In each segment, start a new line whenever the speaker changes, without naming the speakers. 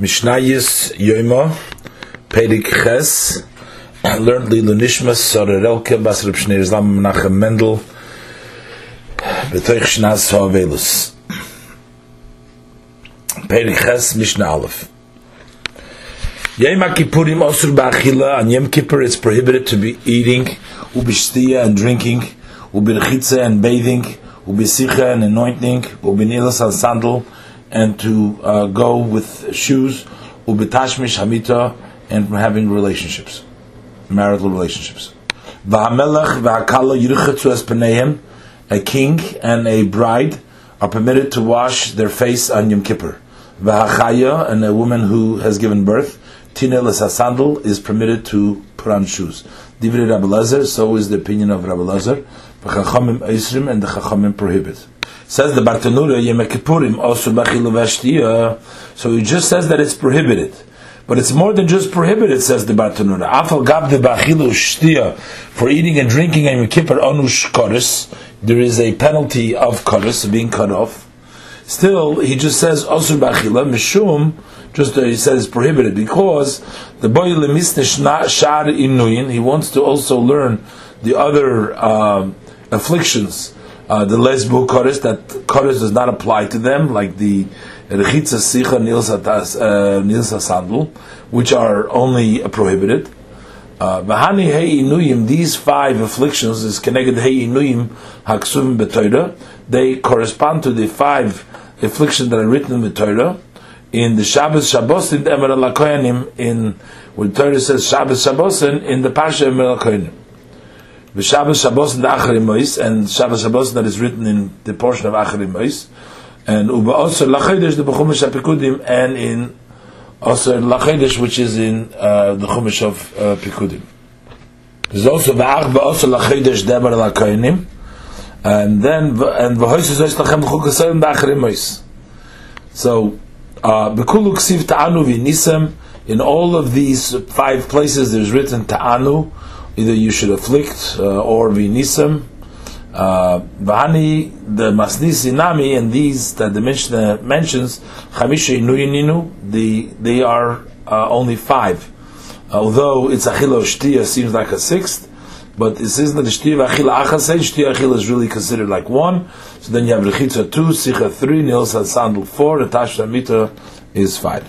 Mishnayis Yoima, Perik Ches, learned Lilu Nishmas, Sorerelke, Bas Reb Shnei Islam Menachem Mendel, Betoich Shnaz Hoavelus. Perik Ches, Mishnah Aleph. Yom Kippurim Osur Ba'achila, on Yom Kippur it's prohibited to be eating, ubishtiya and drinking, ubirchitza and bathing, ubisicha and anointing, ubinilas and sandal, and to uh, go with shoes, ubitashmish hamita, and from having relationships, marital relationships. A king and a bride are permitted to wash their face on Yom Kippur. And a woman who has given birth, tinelas sandal is permitted to put on shoes. Divrei Rabbi so is the opinion of Rabbi Lazar. V'chachamim and the chachamim prohibit. Says the Bartanura, Yom Kippurim, also bachilu v'ashtiya. So he just says that it's prohibited. But it's more than just prohibited, says the Bartanura. Afal gab the bachilu shtiya for eating and drinking Yom Kippur onush koris. There is a penalty of koris, being cut off. Still, he just says osur bachila mishum. Just uh, he says it's prohibited because the boy lemisne shar inuyin. He wants to also learn the other um, afflictions uh, the lesbu chorus that chorus does not apply to them, like the rechitza sicha nilsa uh, sandal, which are only prohibited. Uh, V'hani hei inuyim, these five afflictions is connected hei inuyim haksuvim betoira. They correspond to the five afflictions that are written in the Torah. In the Shabbos Shabbos in the Emer Koyanim, in where Torah says Shabbos Shabbos in the Pasha Emer Koyanim. The Shabbos Shabbos the Acharim Mois, and Shabbos Shabbos that is written in the portion of Acharim Mois, and Uba also Lachedesh the Bechumash HaPikudim, and in also Lachedesh which is in uh, the Chumash of uh, Pikudim. There's also V'ach also Lachedesh Debar Lakainim, and then and V'hois Zois Lachem Chukasayim Ba'acharim Mois. So, uh, Bekulu Ksiv Ta'anu V'nisem, in all of these five places there's written Ta'anu, either you should afflict uh, or vinisam. Uh, Vahani, the Masnisi Nami, and these that the Mishnah mentions, Chamisha Inuyininu, the they are uh, only five. Although it's Achila Shtiya seems like a sixth, but it says that the Shtiya Achila Achasei, Shtiya Achila is really considered like one. So then you have Rechitza two, Sicha three, Nilsa Sandal four, and Tashra Mita is five.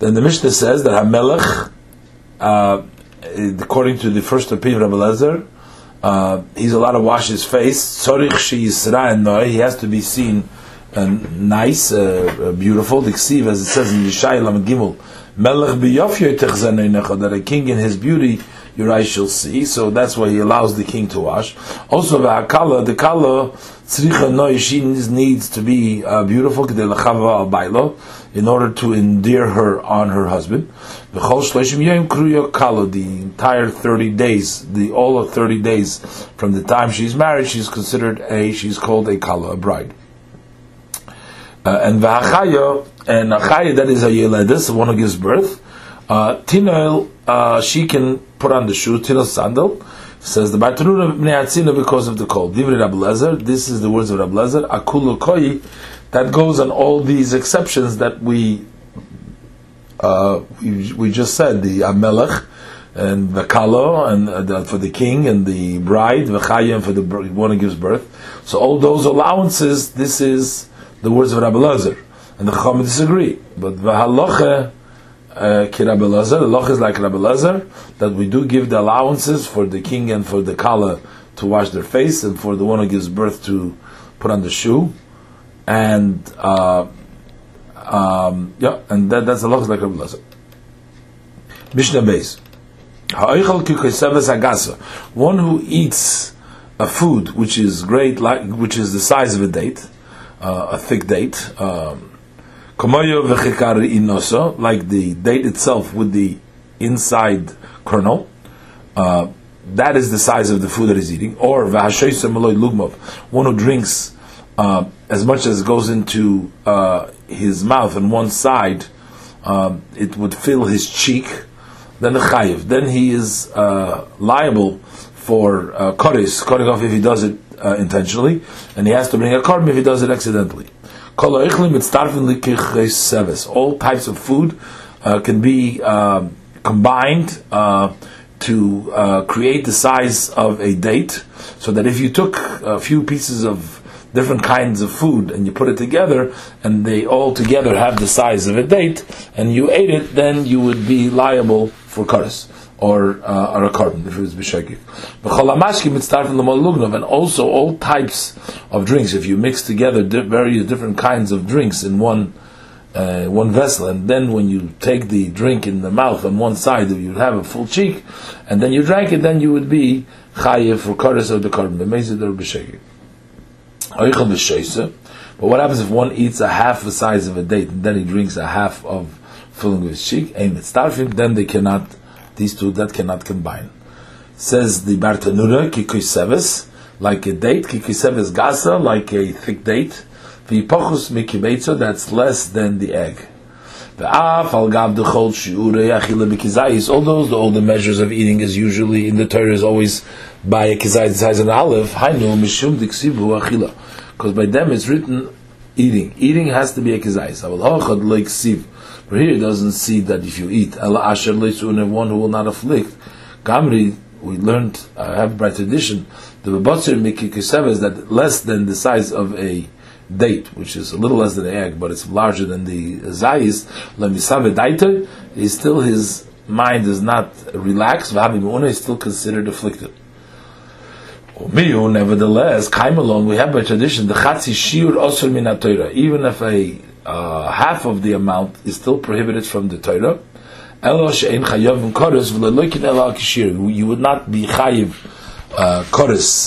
Then the Mishnah says that Hamelech, uh, according to the first opinion of Elazar, uh, he's allowed to wash his face. Tzorich He has to be seen uh, nice, uh, uh beautiful. Ksiv, as it says in Yishai Lam Gimel, Melech that a king in his beauty your eyes shall see. So that's why he allows the king to wash. Also, the kala, the kala tzricha noi, she needs to be uh, beautiful in order to endear her on her husband. The entire thirty days, the all of thirty days from the time she's married, she's considered a she's called a kala, a bride. Uh, and v'achaya, and achaya that is a yeledis, one who gives birth. Uh, tinel, uh, she can put on the shoe, tinel sandal. Says the Bartanura Bnei because of the cold. Divrei Rabbi This is the words of Rabbi Lezer. Akulu koi that goes on all these exceptions that we uh, we, we, just said the Amelech and the Kalo and uh, the, for the king and the bride, the Chayim for the one who gives birth. So all those allowances, this is the words of Rabbi Lazar, and the Chacham disagree. But the Halacha uh, ki Rabbi Lazar, the Halacha is like Rabbi Lazar that we do give the allowances for the king and for the Kala to wash their face and for the one who gives birth to put on the shoe and uh, um, yeah, and that, that's the law like Rabbi Lazar. Mishnah Beis. One who eats a food which is great, like which is the size of a date, uh, a thick date, um, like the date itself with the inside kernel. Uh, that is the size of the food that he's eating. Or one who drinks uh, as much as goes into uh, his mouth on one side, um, it would fill his cheek. Then the chayiv. Then he is uh, liable for uh, cutting off if he does it uh, intentionally, and he has to bring a korban if he does it accidentally. All types of food uh, can be uh, combined uh, to uh, create the size of a date, so that if you took a few pieces of different kinds of food and you put it together and they all together have the size of a date and you ate it, then you would be liable for karas or uh, or a korban if it was b'shegik. And also all types of drinks. If you mix together di- various different kinds of drinks in one uh, one vessel, and then when you take the drink in the mouth on one side, you'd have a full cheek, and then you drank it, then you would be chayiv for karas or the korban. B'mezid or b'shegik. But what happens if one eats a half the size of a date and then he drinks a half of filling with cheek? Then they cannot, these two, that cannot combine. Says the Bartanura, kikuiseves, like a date, kikuiseves gasa, like a thick date, v'yipochus mikibetzo, that's less than the egg. All the measures of eating is usually in the Torah is always by a kizayis size of an olive, because by them it's written eating. Eating has to be a kizayis. But here it doesn't see that if you eat, Allah asher leitzun, one who will not afflict. Gamri, we learned, I have by tradition, the babatzir mikikiseva is that less than the size of a date, which is a little less than an egg, but it's larger than the zayis, lemisave daiter, is still his mind is not relaxed, v'habi is still considered afflicted. Miyu, nevertheless, kaim along, we have by tradition, the chatzi shiur osur min even if a uh, half of the amount is still prohibited from the Torah, you would not be chayiv uh,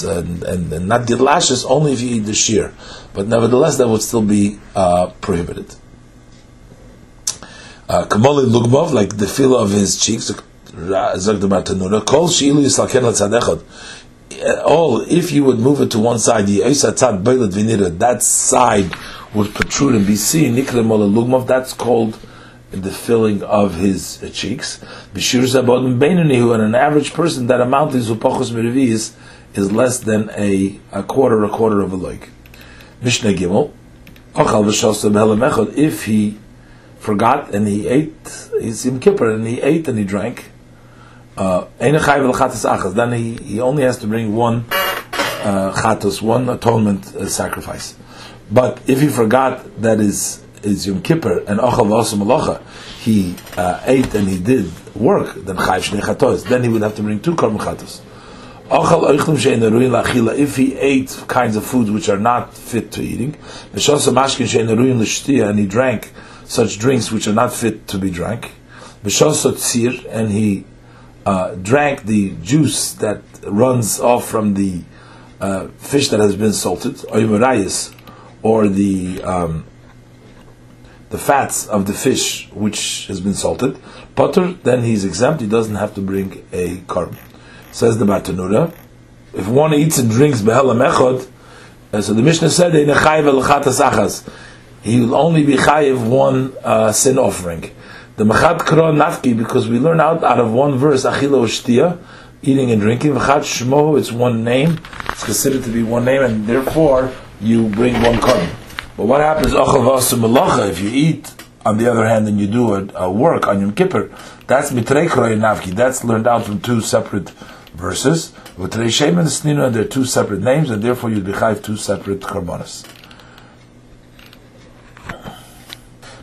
and, and, and, not the lashes only if you eat the shear, but nevertheless that would still be uh, prohibited. Uh, Kamoli lugmov, like the feel of his cheeks, yisalken l'tzadechot, all, if you would move it to one side, that side would protrude and be seen. That's called the filling of his cheeks. And an average person, that amount is is is less than a, a quarter, a quarter of a leg. Mishnah Gimel. If he forgot and he ate, he's in Kippur and he ate and he drank, uh, then he, he only has to bring one uh, chatos, one atonement uh, sacrifice. But if he forgot that is is Yom Kippur and Ochal Malacha, he uh, ate and he did work, then Chayv Shnei Chatos, then he would have to bring two korban chatos. If he ate kinds of foods which are not fit to eating, and he drank such drinks which are not fit to be drank, and he uh, drank the juice that runs off from the uh, fish that has been salted, or the um, the fats of the fish which has been salted, potter, then he's exempt. He doesn't have to bring a korban. Says the Bartanura, if one eats and drinks behela mechod, uh, so the Mishnah said he will only be chayiv one uh, sin offering. The Machat Kron Nafki, because we learn out, out of one verse, Achila Ushtia, eating and drinking. V'chat Shmo, it's one name. It's considered to be one name, and therefore you bring one korban. But what happens, if you eat, on the other hand, and you do a, a work on Yom Kippur, that's Mitrei Nafki. That's learned out from two separate verses. With Reishem and Snina, they're two separate names, and therefore you'd be two separate karbonas.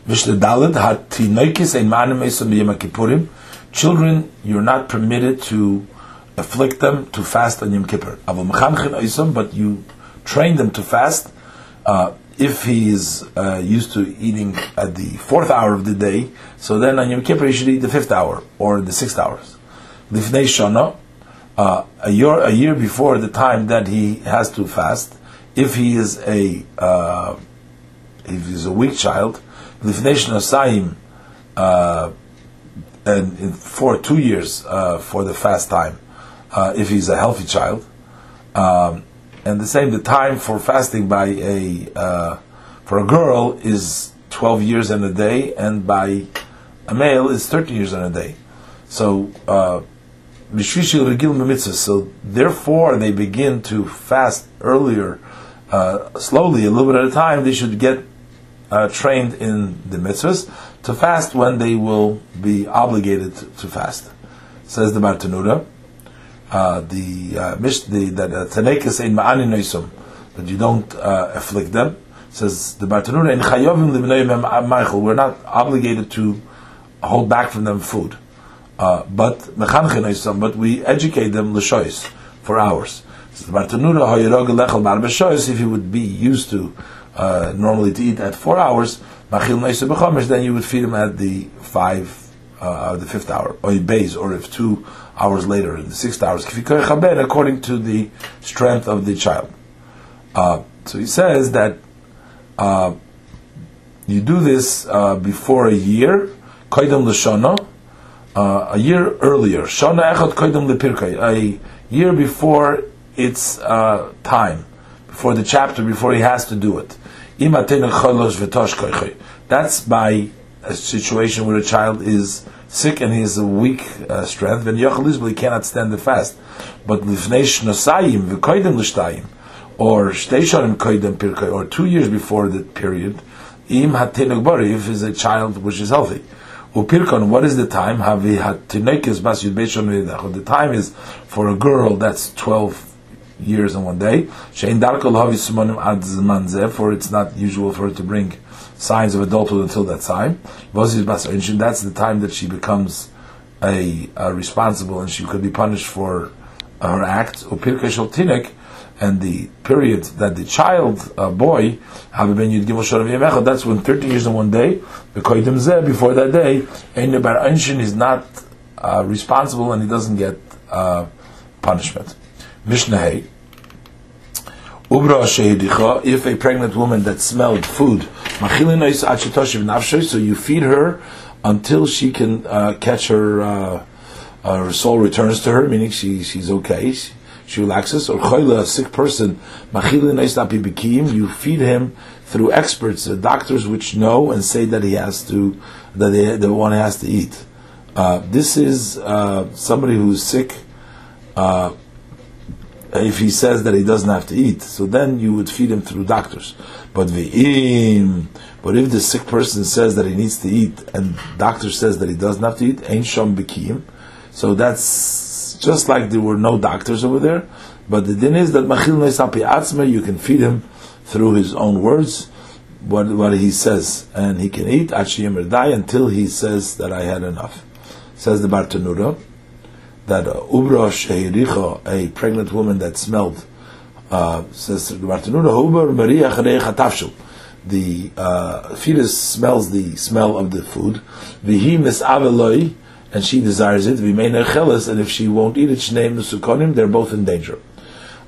Mishnah Dalad, Hatinoikis ein esam Kippurim. Children, you're not permitted to afflict them to fast on Yom Kippur. But you train them to fast. Uh, if he is uh, used to eating at the fourth hour of the day, so then on Yom Kippur he should eat the fifth hour or the sixth hours. Lifnei Shana, uh, a year a year before the time that he has to fast, if he is a uh, if he's a weak child, Lifnei Shana Saim, uh, and for two years uh, for the fast time, if he's a healthy child, um, and the same the time for fasting by a uh, for a girl is twelve years and a day, and by a male is thirteen years and a day. So. Uh, so therefore, they begin to fast earlier, uh, slowly, a little bit at a time. They should get uh, trained in the mitzvahs to fast when they will be obligated to fast. Says the Bartanura, uh, the uh, the that tanekis in ma'ani noisum, that you don't uh, afflict them. Says the Bartanura in chayovim libnei we're not obligated to hold back from them food, uh, but mechanchen but we educate them l'shois for hours. Says the Bartanura hoyerog lechel bar if you would be used to uh, normally to eat at four hours, then you would feed him at the five, uh, the fifth hour, base, or if two hours later, in the sixth hours, according to the strength of the child. Uh, so he says that uh, you do this uh, before a year, uh, a year earlier, a year before its uh, time, before the chapter, before he has to do it. That's by a situation where a child is sick and he has a weak uh, strength, then Yochel but he cannot stand the fast. But Lifnei Shnosayim, V'koidem L'shtayim, or Shteisharim Koidem Pirkei, or two years before the period, Im Hatinok Bari, if is a child which is healthy. Upirkon, what is the time? Havi Hatinekis Bas Yud The time is for a girl that's 12 years and one day. Shein darkol ad for it's not usual for her to bring signs of adulthood until that time. That's the time that she becomes a, a responsible and she could be punished for her act. And the period that the child, uh, boy, that's when 30 years and one day, before that day, is not uh, responsible and he doesn't get uh, punishment. Mishnah Ubra shehidicha, if a pregnant woman that smelled food, so you feed her until she can uh, catch her, uh, uh, her soul returns to her, meaning she, she's okay, she, she relaxes. Or choyle, a sick person, you feed him through experts, the doctors which know and say that he has to, that they, the one has to eat. Uh, this is uh, somebody who's sick Uh, if he says that he doesn't have to eat, so then you would feed him through doctors. But v'im, but if the sick person says that he needs to eat, and doctor says that he doesn't have to eat, ain't shom b'kiyim. So that's just like there were no doctors over there. But the din is that machil atzme, you can feed him through his own words, what, what he says, and he can eat die until he says that I had enough. Says the Bartanura that uh, ubra sheiricha, a pregnant woman that smelled, uh, says Bartanura, Uber Maria Khataf. the uh, fetus smells the smell of the food. Vihi misaveloi, and she desires it. Vimeina and if she won't eat it, shneim sukonim. They're both in danger.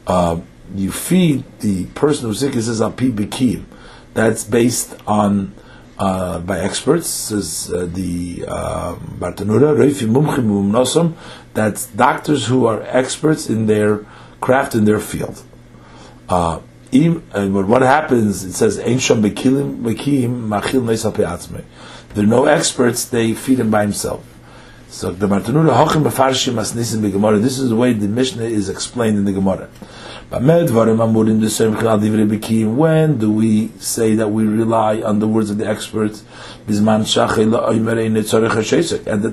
Uh, you feed the person who's sick. It says api bikim. That's based on uh, by experts, says uh, the uh, Bartanura, Reifi Mumchim Mumnosam, that's doctors who are experts in their craft, in their field. Uh, and what happens, it says, Einsham Bekilim Bekim Machil There are no experts, they feed him by himself. So the Bartanura Hochim Mefarshim Asnisim Gemara. This is the way the Mishnah is explained in the Gemara. When do we say that we rely on the words of the experts? At the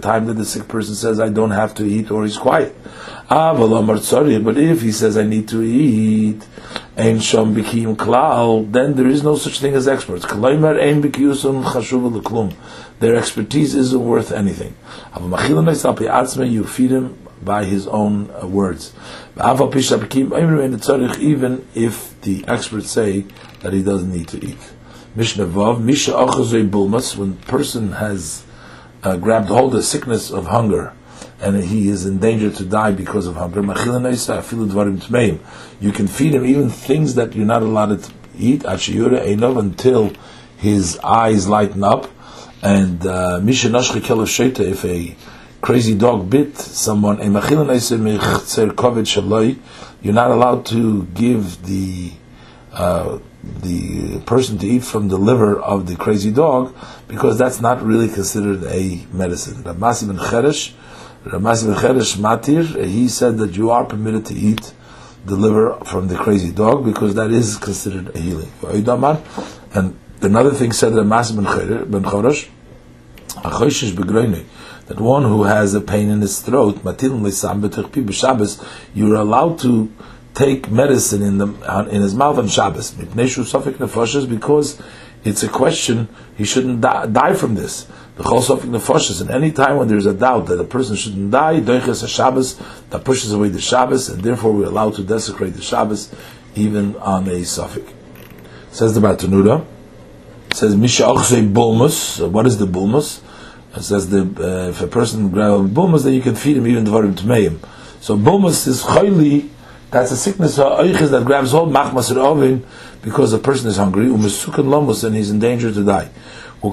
time that the sick person says, I don't have to eat, or he's quiet. Ah, but if he says, I need to eat, then there is no such thing as experts. Their expertise isn't worth anything. You feed him by his own uh, words. Even if the experts say that he doesn't need to eat. Mishnah Vav, Misha Bulmas, when person has uh, grabbed hold of sickness of hunger, and he is in danger to die because of hunger. You can feed him even things that you're not allowed to eat until his eyes lighten up. And uh, if a crazy dog bit someone, you're not allowed to give the uh, the person to eat from the liver of the crazy dog because that's not really considered a medicine. Ramasi ben Cheresh, Ramasi ben Cheresh Matir, he said that you are permitted to eat the liver from the crazy dog because that is considered a healing. And Another thing said Mas ben Chorosh, that one who has a pain in his throat, you're allowed to take medicine in the in his mouth on Shabbos. Because it's a question, he shouldn't die, die from this. The whole Sofik Nefoshes, and any time when there's a doubt that a person shouldn't die, Doiches Shabbos, that pushes away the Shabbos, and therefore we're allowed to desecrate the Shabbos even on a Sofik. Says the Bartanura, says Misha Ochse Bulmus, what is the Bulmus? It says the, uh, if a person grabs Bulmus, then you can feed him even Dvarim Tmeim. So Bulmus is Chayli, that's a sickness that grabs hold Machmas Ovin because a person is hungry, Umesukan Lomus, and he's in danger to die. When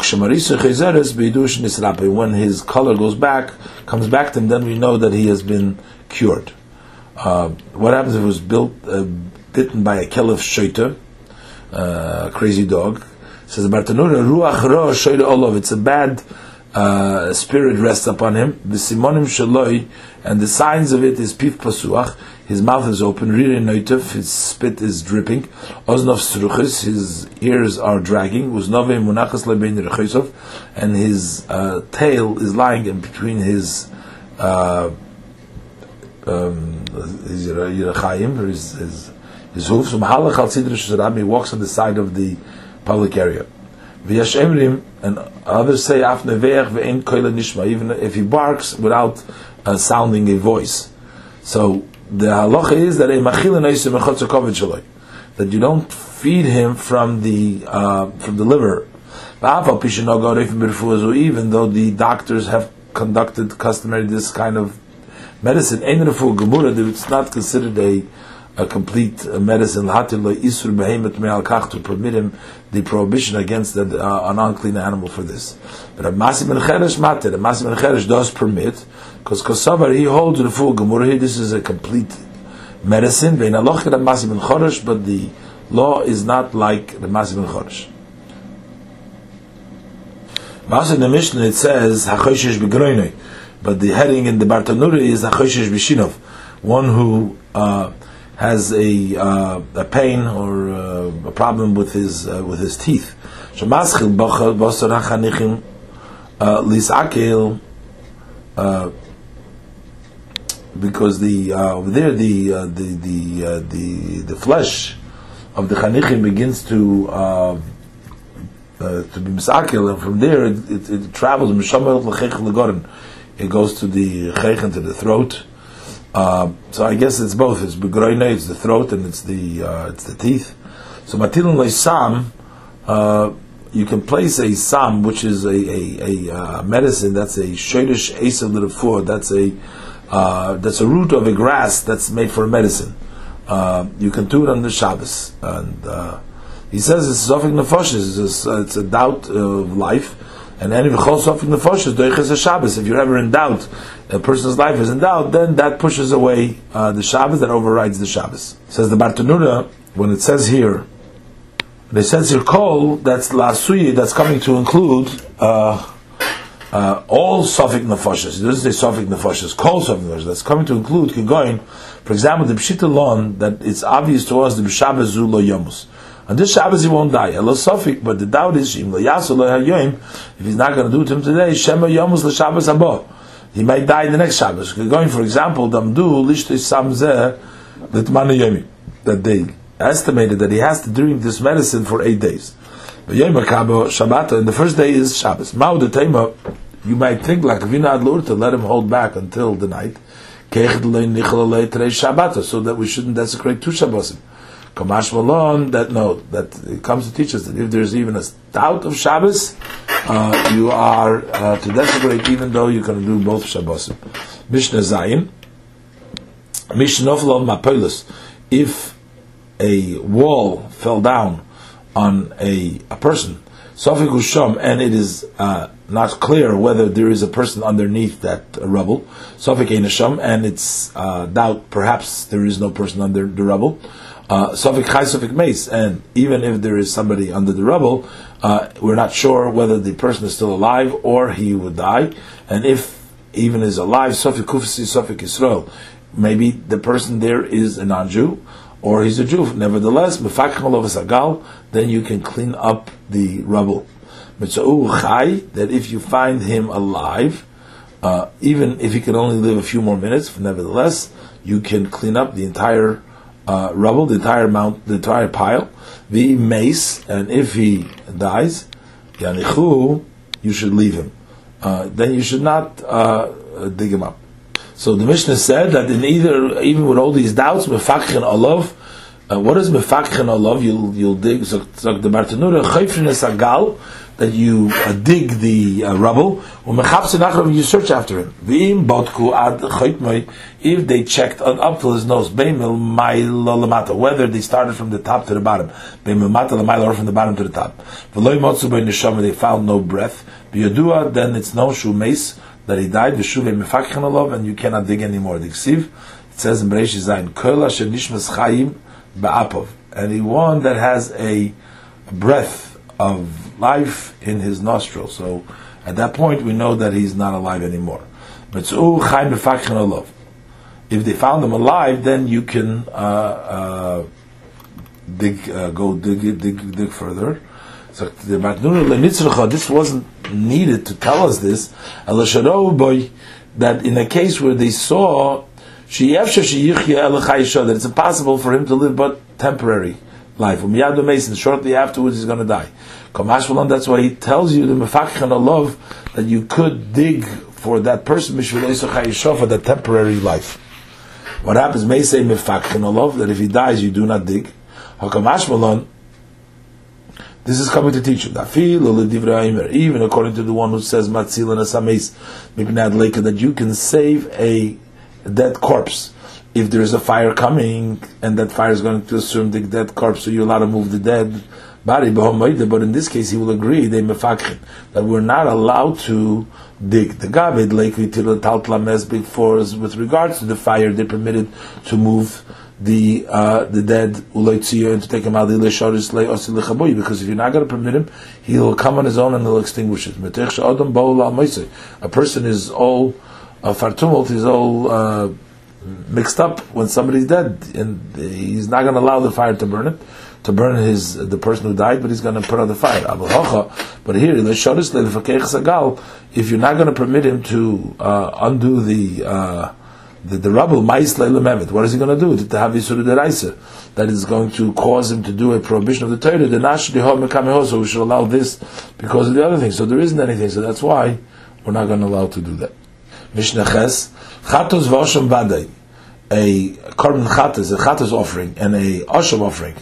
his color goes back, comes back to him, then we know that he has been cured. Uh, what happens if it was built, uh, bitten by a kelef shoiter, uh, a crazy dog? Says Bartanura, ruach ro shoiter olov. It's a bad uh, spirit rests upon him. The simonim shaloi, and the signs of it is pif pasuach his mouth is open, Riri Noitov, his spit is dripping, Oznov Sruchis, his ears are dragging, Uznove Munachas Lebein Rechosov, and his uh, tail is lying in between his uh, um, his his, his, his hoofs, he walks on the side of the public area. Emrim, and others say, Af ve'en koila nishma, even if he barks without uh, sounding a voice. So, the halacha is that a machil that you don't feed him from the uh, from the liver. Even though the doctors have conducted customary this kind of medicine, it's not considered a a complete medicine to permit him the prohibition against the, uh, an unclean animal for this. But a masim and cheresh matir, a masim and cheresh does permit because Kosovar he holds the full Gemurah. This is a complete medicine. Vein aloch the masim and choresh, but the law is not like the masim and choresh. Also in the Mishnah it says hachoshesh begroinoi, but the heading in the Bartanura is hachoshesh b'shinov, one who uh, has a uh, a pain or uh, a problem with his uh, with his teeth. Shemaschil bachal basar hachanichim uh, lisakel uh, because the uh, over there the the the the the flesh of the chanichim begins to to be misakel, and from there it, it, it travels. It goes to the chechen to the throat, uh, so I guess it's both. It's begroine, it's the throat, and it's the uh, it's the teeth. So matilun sam, uh, you can place a sam, which is a a, a uh, medicine that's a shadish asav little That's a uh, that's a root of a grass that's made for medicine. you can do it on the Shabbos, and he says it's zofik nefoshes. It's, it's a doubt of life. And any v'chol sofik nefoshes doiches a Shabbos. If you're ever in doubt, a person's life is in doubt, then that pushes away uh, the Shabbos, that overrides the Shabbos. Says the Bartanura, when it says here, it says here kol, that's lasuyi, that's coming to include uh, uh, all sofik nefoshes. It doesn't say sofik nefoshes, kol sofik nefoshes. That's coming to include kigoin. For example, the pshita lon that it's obvious to us the Shabbos zu yomus. On this Shabbos he won't die. Elo Sofik, but the doubt is, if he's not going to do it to him today, Yomus. He might die in the next Shabbos. Going, for example, Damdu Lishto Samzeh Litmanu Yomi. That they estimated that he has to drink this medicine for eight days. But Shabbat, and the first day is Shabbos. Mao the Tema, you might think like Vina Adlur to let him hold back until the night. So that we shouldn't desecrate two Shabbosim. Kamash Malon, that no, that it comes to teach us that if there's even a doubt of Shabbos, uh, you are uh, to desecrate even though you can do both Shabbos. Mishnah Zayin, Mishnah Mapelis, if a wall fell down on a, a person, Sofik Usham, and it is uh, not clear whether there is a person underneath that rubble, Sofik Einasham, and it's uh, doubt perhaps there is no person under the rubble Sofik Chai, Sofik Mace, and even if there is somebody under the rubble, uh, we're not sure whether the person is still alive or he would die, and if even is alive, Sofik Kufsi, Sofik Israel, maybe the person there is a non-Jew, or he's a Jew. Nevertheless, then you can clean up the rubble. That if you find him alive, uh, even if he can only live a few more minutes, nevertheless, you can clean up the entire uh, rubble, the entire mount, the entire pile. The mace, and if he dies, yanichu, you should leave him. Uh, then you should not uh, dig him up. So the Mishnah said that in either, even with all these doubts, mefakchen olav, uh, what is mefakchen olav? You'll you'll dig. So, the Bartanura chayfrin agal that you uh, dig the uh, rubble. You search after him. If they checked up to his nose, whether they started from the top to the bottom, or from the bottom to the top. They found no breath. Then it's no shumes that he died. And you cannot dig anymore. It says in Bereishis Zayin, and the one that has a breath of life in his nostril. So at that point, we know that he's not alive anymore. If they found him alive, then you can uh, uh, dig, uh, go dig, dig, dig further. This wasn't needed to tell us this. That in a case where they saw that it's impossible for him to live but temporary life. Umiyadu Mason, shortly afterwards he's going to die. That's why he tells you the mefakhan love that you could dig for that person for that temporary life. What happens may say mefakhan love that if he dies you do not dig. This is coming to teach you. Even according to the one who says matzil and asames that you can save a dead corpse if there is a fire coming and that fire is going to assume the dead corpse, so you're allowed to move the dead body. But in this case, he will agree they that we're not allowed to dig the gabed like big fours with regards to the fire. They permitted to move the uh, the dead and to take him out because if you're not going to permit him, he'll come on his own and he'll extinguish it. A person is all uh, fartumult, is all. Uh, mixed up when somebody's dead, and he's not going to allow the fire to burn it, to burn his the person who died, but he's going to put out the fire. But here, if you're not going to permit him to uh, undo the uh, the, the rubble, what is he going to do? That is going to cause him to do a prohibition of the Torah. So we should allow this because of the other thing. So there isn't anything. So that's why we're not going to allow to do that. Mishnah Ches, Chatos v'osham vadai a korban chatas, a chatas offering, and a asham offering,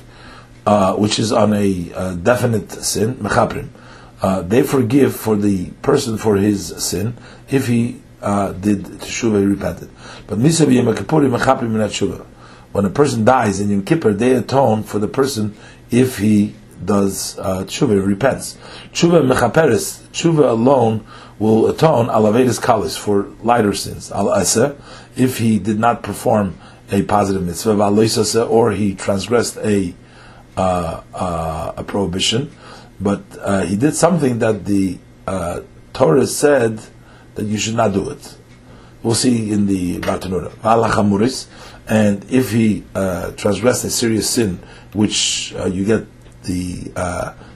uh, which is on a uh, definite sin, mechaprim, uh, they forgive for the person for his sin if he uh, did teshuva, he repented. But misav minat. When a person dies in Yom Kippur, they atone for the person if he does uh, tshuva, repents. Tshuva mechaperes, tshuva alone will atone alavedis kalis for lighter sins. Al if he did not perform a positive mitzvah, or he transgressed a uh, uh, a prohibition, but uh, he did something that the uh, Torah said that you should not do it. We'll see in the Bartanura. And if he uh, transgressed a serious sin, which uh, you get the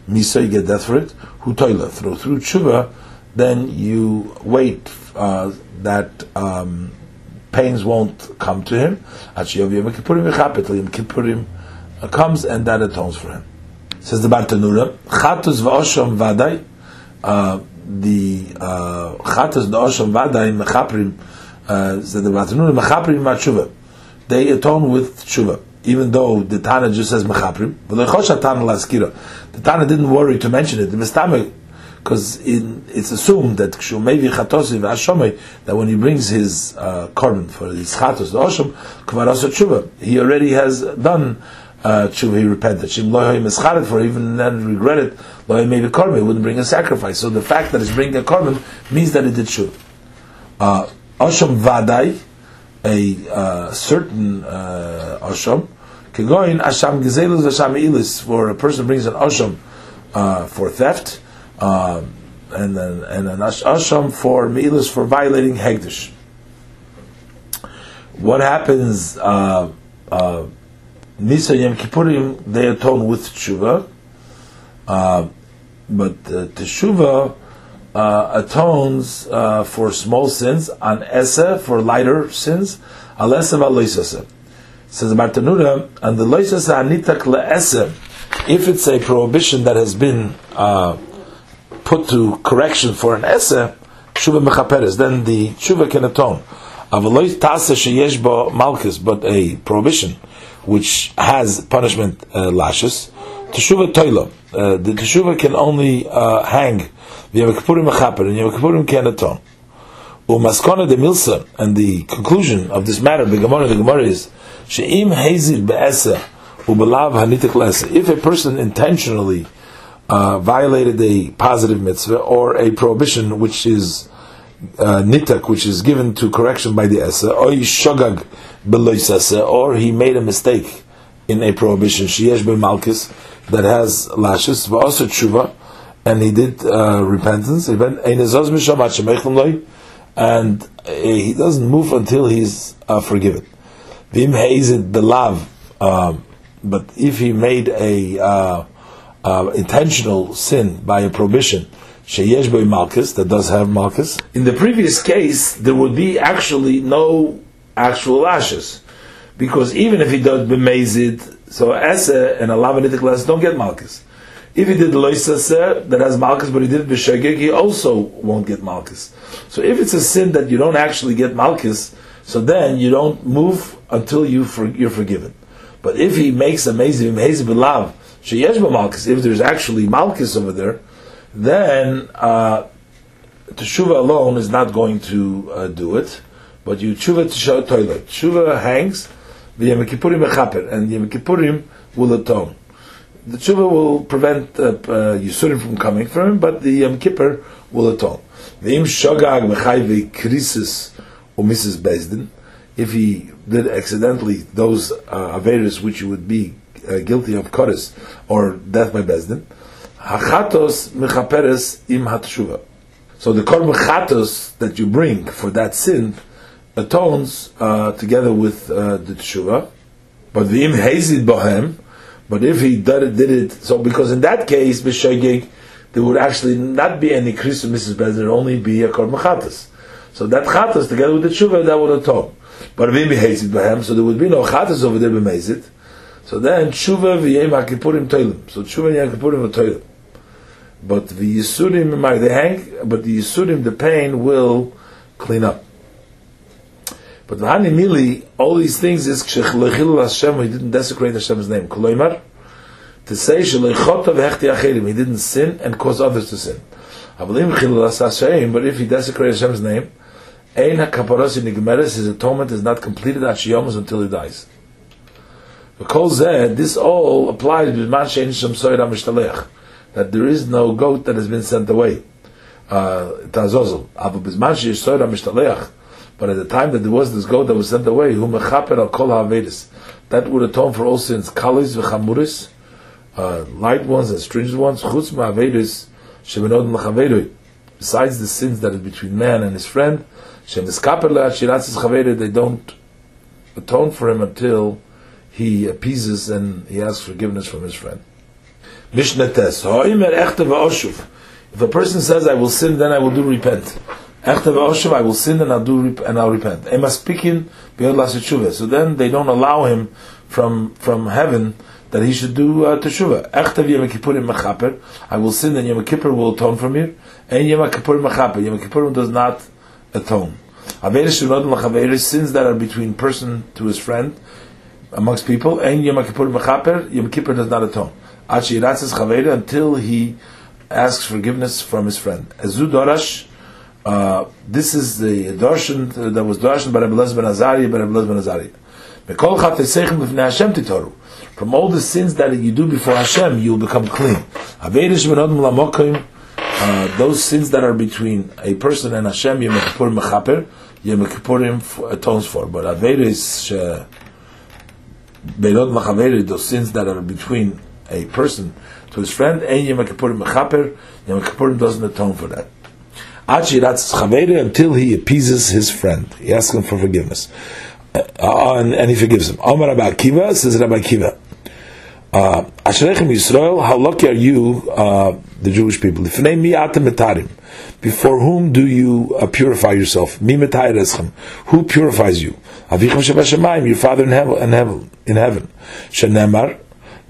misa, you get death for it, hu toila, through through tshuva, then you wait that um, pains won't come to him. Yom Kippurim comes and that atones for him. Says the Bartanura, Chatus v'osham vaday, uh, the uh, Chatus v'osham vaday mechaprim, uh, said the Bartanura, mechaprim matshuva. They atone with tshuva. Even though the Tana just says mechaprim, but the Tana didn't worry to mention it. The Mistame because it's assumed that that when he brings his uh, korban for his chatos the oshom kvarasa tshuva he already has done uh, tshuva he repented. Shim loyim ischaret for even then regretted loyim maybe korban he wouldn't bring a sacrifice. So the fact that he's bringing a korban means that he did tshuva. Uh, vadai a uh, certain uh, oshom kegoin asham gezelus asham ilis for a person brings an oshom uh, for theft and then and an asham for milas for violating hegdish. What happens uh, uh, Nisa Yom Kippurim, they atone with tshuva, uh, but uh, teshuva uh, atones uh, for small sins on esa for lighter sins, alesa v'aloisasa. Says Bartanura, and the loisasa anitak le'esa, if it's a prohibition that has been uh, put to correction for an esa, shuva mechaperes, then the shuva can atone. Avalois tasa sheyesh bo malchus, but a prohibition which has punishment uh, lashes. Teshuva toila. Uh, the teshuva can only uh, hang. The Yom mechaper, and Yom can atone. Umaskona de milsa, and the conclusion of this matter, the Gemara, the Gemara is sheim hazir be'esa ubelav hanitik. If a person intentionally uh, violated a positive mitzvah or a prohibition which is uh, nitak, which is given to correction by the esa, or shogag or he made a mistake in a prohibition, sheyesh malchus that has lashes, also tshuva, and he did uh, repentance, and uh, he doesn't move until he's uh, forgiven. Vim the belav, um, but if he made a uh, intentional sin by a prohibition, sheyesh by malchus that does have malchus. In the previous case, there would be actually no actual lashes, because even if he does bemazid, so ese and a lavanitic less don't get malchus. If he did loisase that has malchus, but he did b'shegeg, he also won't get malchus. So if it's a sin that you don't actually get malchus, so then you don't move until you for, you're forgiven. But if he makes a amazing amazing belav sheyesh malchus, if there's actually malchus over there, then uh, teshuva alone is not going to uh, do it, but you tshuva to toilet. Tshuva hangs, the Yom Kippurim mechaper, and Yom Kippurim will atone. The tshuva will prevent uh, uh, Yisurim from coming from him, but the Yom Kippur will atone. The im shogag mechayve krisis or. Bezdin, if he did accidentally those uh, Averis which would be uh, guilty of Koris or death by Bezdin, Hachatos mechaperes im hatshuva. So the korban chatos that you bring for that sin atones uh, together with uh, the teshuva. But the im hazid bohem. But if he did it, did it, so because in that case, b'shegig, there would actually not be any kris of Mrs. There would only be a korban chatos. So that chatos together with the teshuva that would atone. But if he hazid bohem, so there would be no chatos over there b'mezid. So then tshuva v'yem hakipurim toilim. So tshuva v'yem hakipurim toilim. But the Yisurim, they hang, but the Yisurim, the pain will clean up. But Vahani Mili, all these things is Kshechlechil Hashem, he didn't desecrate Hashem's name. Koloimar, to say Shelechotav Hechti Acherim, he didn't sin and cause others to sin. Avalim Chilul Hashem, but if he desecrated Hashem's name, Ein HaKaparos Nigmeres, his atonement is not completed at until he dies. Because this all applies that there is no goat that has been sent away. Uh, but at the time that there was this goat that was sent away, that would atone for all sins, kalis v'chamuris, uh, light ones and stringent ones, chutz ma'avedis, besides the sins that is between man and his friend, they don't atone for him until he appeases and he asks forgiveness from his friend. Mishnah Tes. If a person says, I will sin, then I will do repent. I will sin and I'll do rep- and I'll repent. speaking So then they don't allow him from from heaven that he should do uh, teshuva. I will sin and Yom Kippur will atone from here. And Yom Kippur mechaper. Yom Kippur does not atone. Sins that are between person to his friend amongst people. And Yom Kippur mechaper. Yom Kippur does not atone Achi Yiratzes Chaveda, until he asks forgiveness from his friend. Azu Dorash, uh, this is the darshan that was darshan by Rabbi ben Azari, by Rabbi ben Azari. From all the sins that you do before Hashem, you will become clean. Uh, those sins that are between a person and Hashem, Yom Kippurim mechaper, Yom Kippurim atones for. But Averis, uh, those sins that are between a person to his friend, and Yom Kippurim mechaper, Yom Kippurim doesn't atone for that. Until he appeases his friend, he asks him for forgiveness. uh, and, and he forgives him. Amar Rabbi says Rabbi Akiva. Uh, Ashrechem Yisrael, how lucky are you, uh, the Jewish people? Before whom do you uh, purify yourself? Who purifies you? Your Father in heaven. In heaven.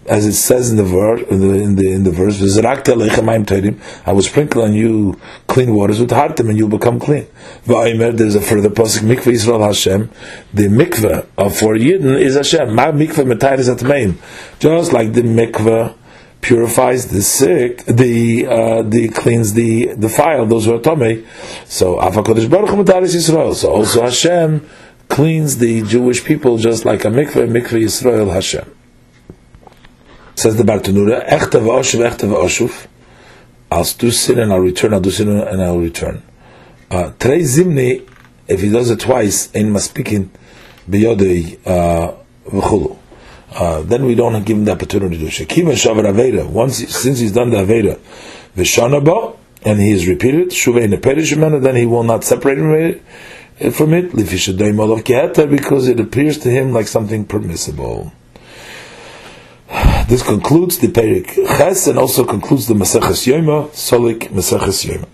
As it says in the verse, in the in the, I will sprinkle on you clean waters with hartim, and you'll become clean. There's a further pasuk mikveh Yisrael Hashem. The mikveh of for Yidden is Hashem. Ma mikveh metayr is atmeim. Just like the mikveh purifies the sick, the uh, the cleans the file those who are tomei. So afakodesh baruch is Yisrael. So also Hashem cleans the Jewish people just like a mikveh, mikveh Yisrael Hashem. Says the Bartanura, Echta v'oshuv, Echta v'oshuv. I'll do sin and I'll return, I'll do sin and I'll return. Uh, Zimni, if he does it twice, in maspikin, biyodei, uh, v'chulu. Uh, then we don't give him the opportunity to do Shekima Shavar Aveda. Once, since he's done the Aveda, Vishanabo, and he has repeated, Shuvei Neperish then he will not separate from it, because it appears to him like something permissible. This concludes the Perek Ches and also concludes the Maseches Yoma, Solik Maseches Yoma.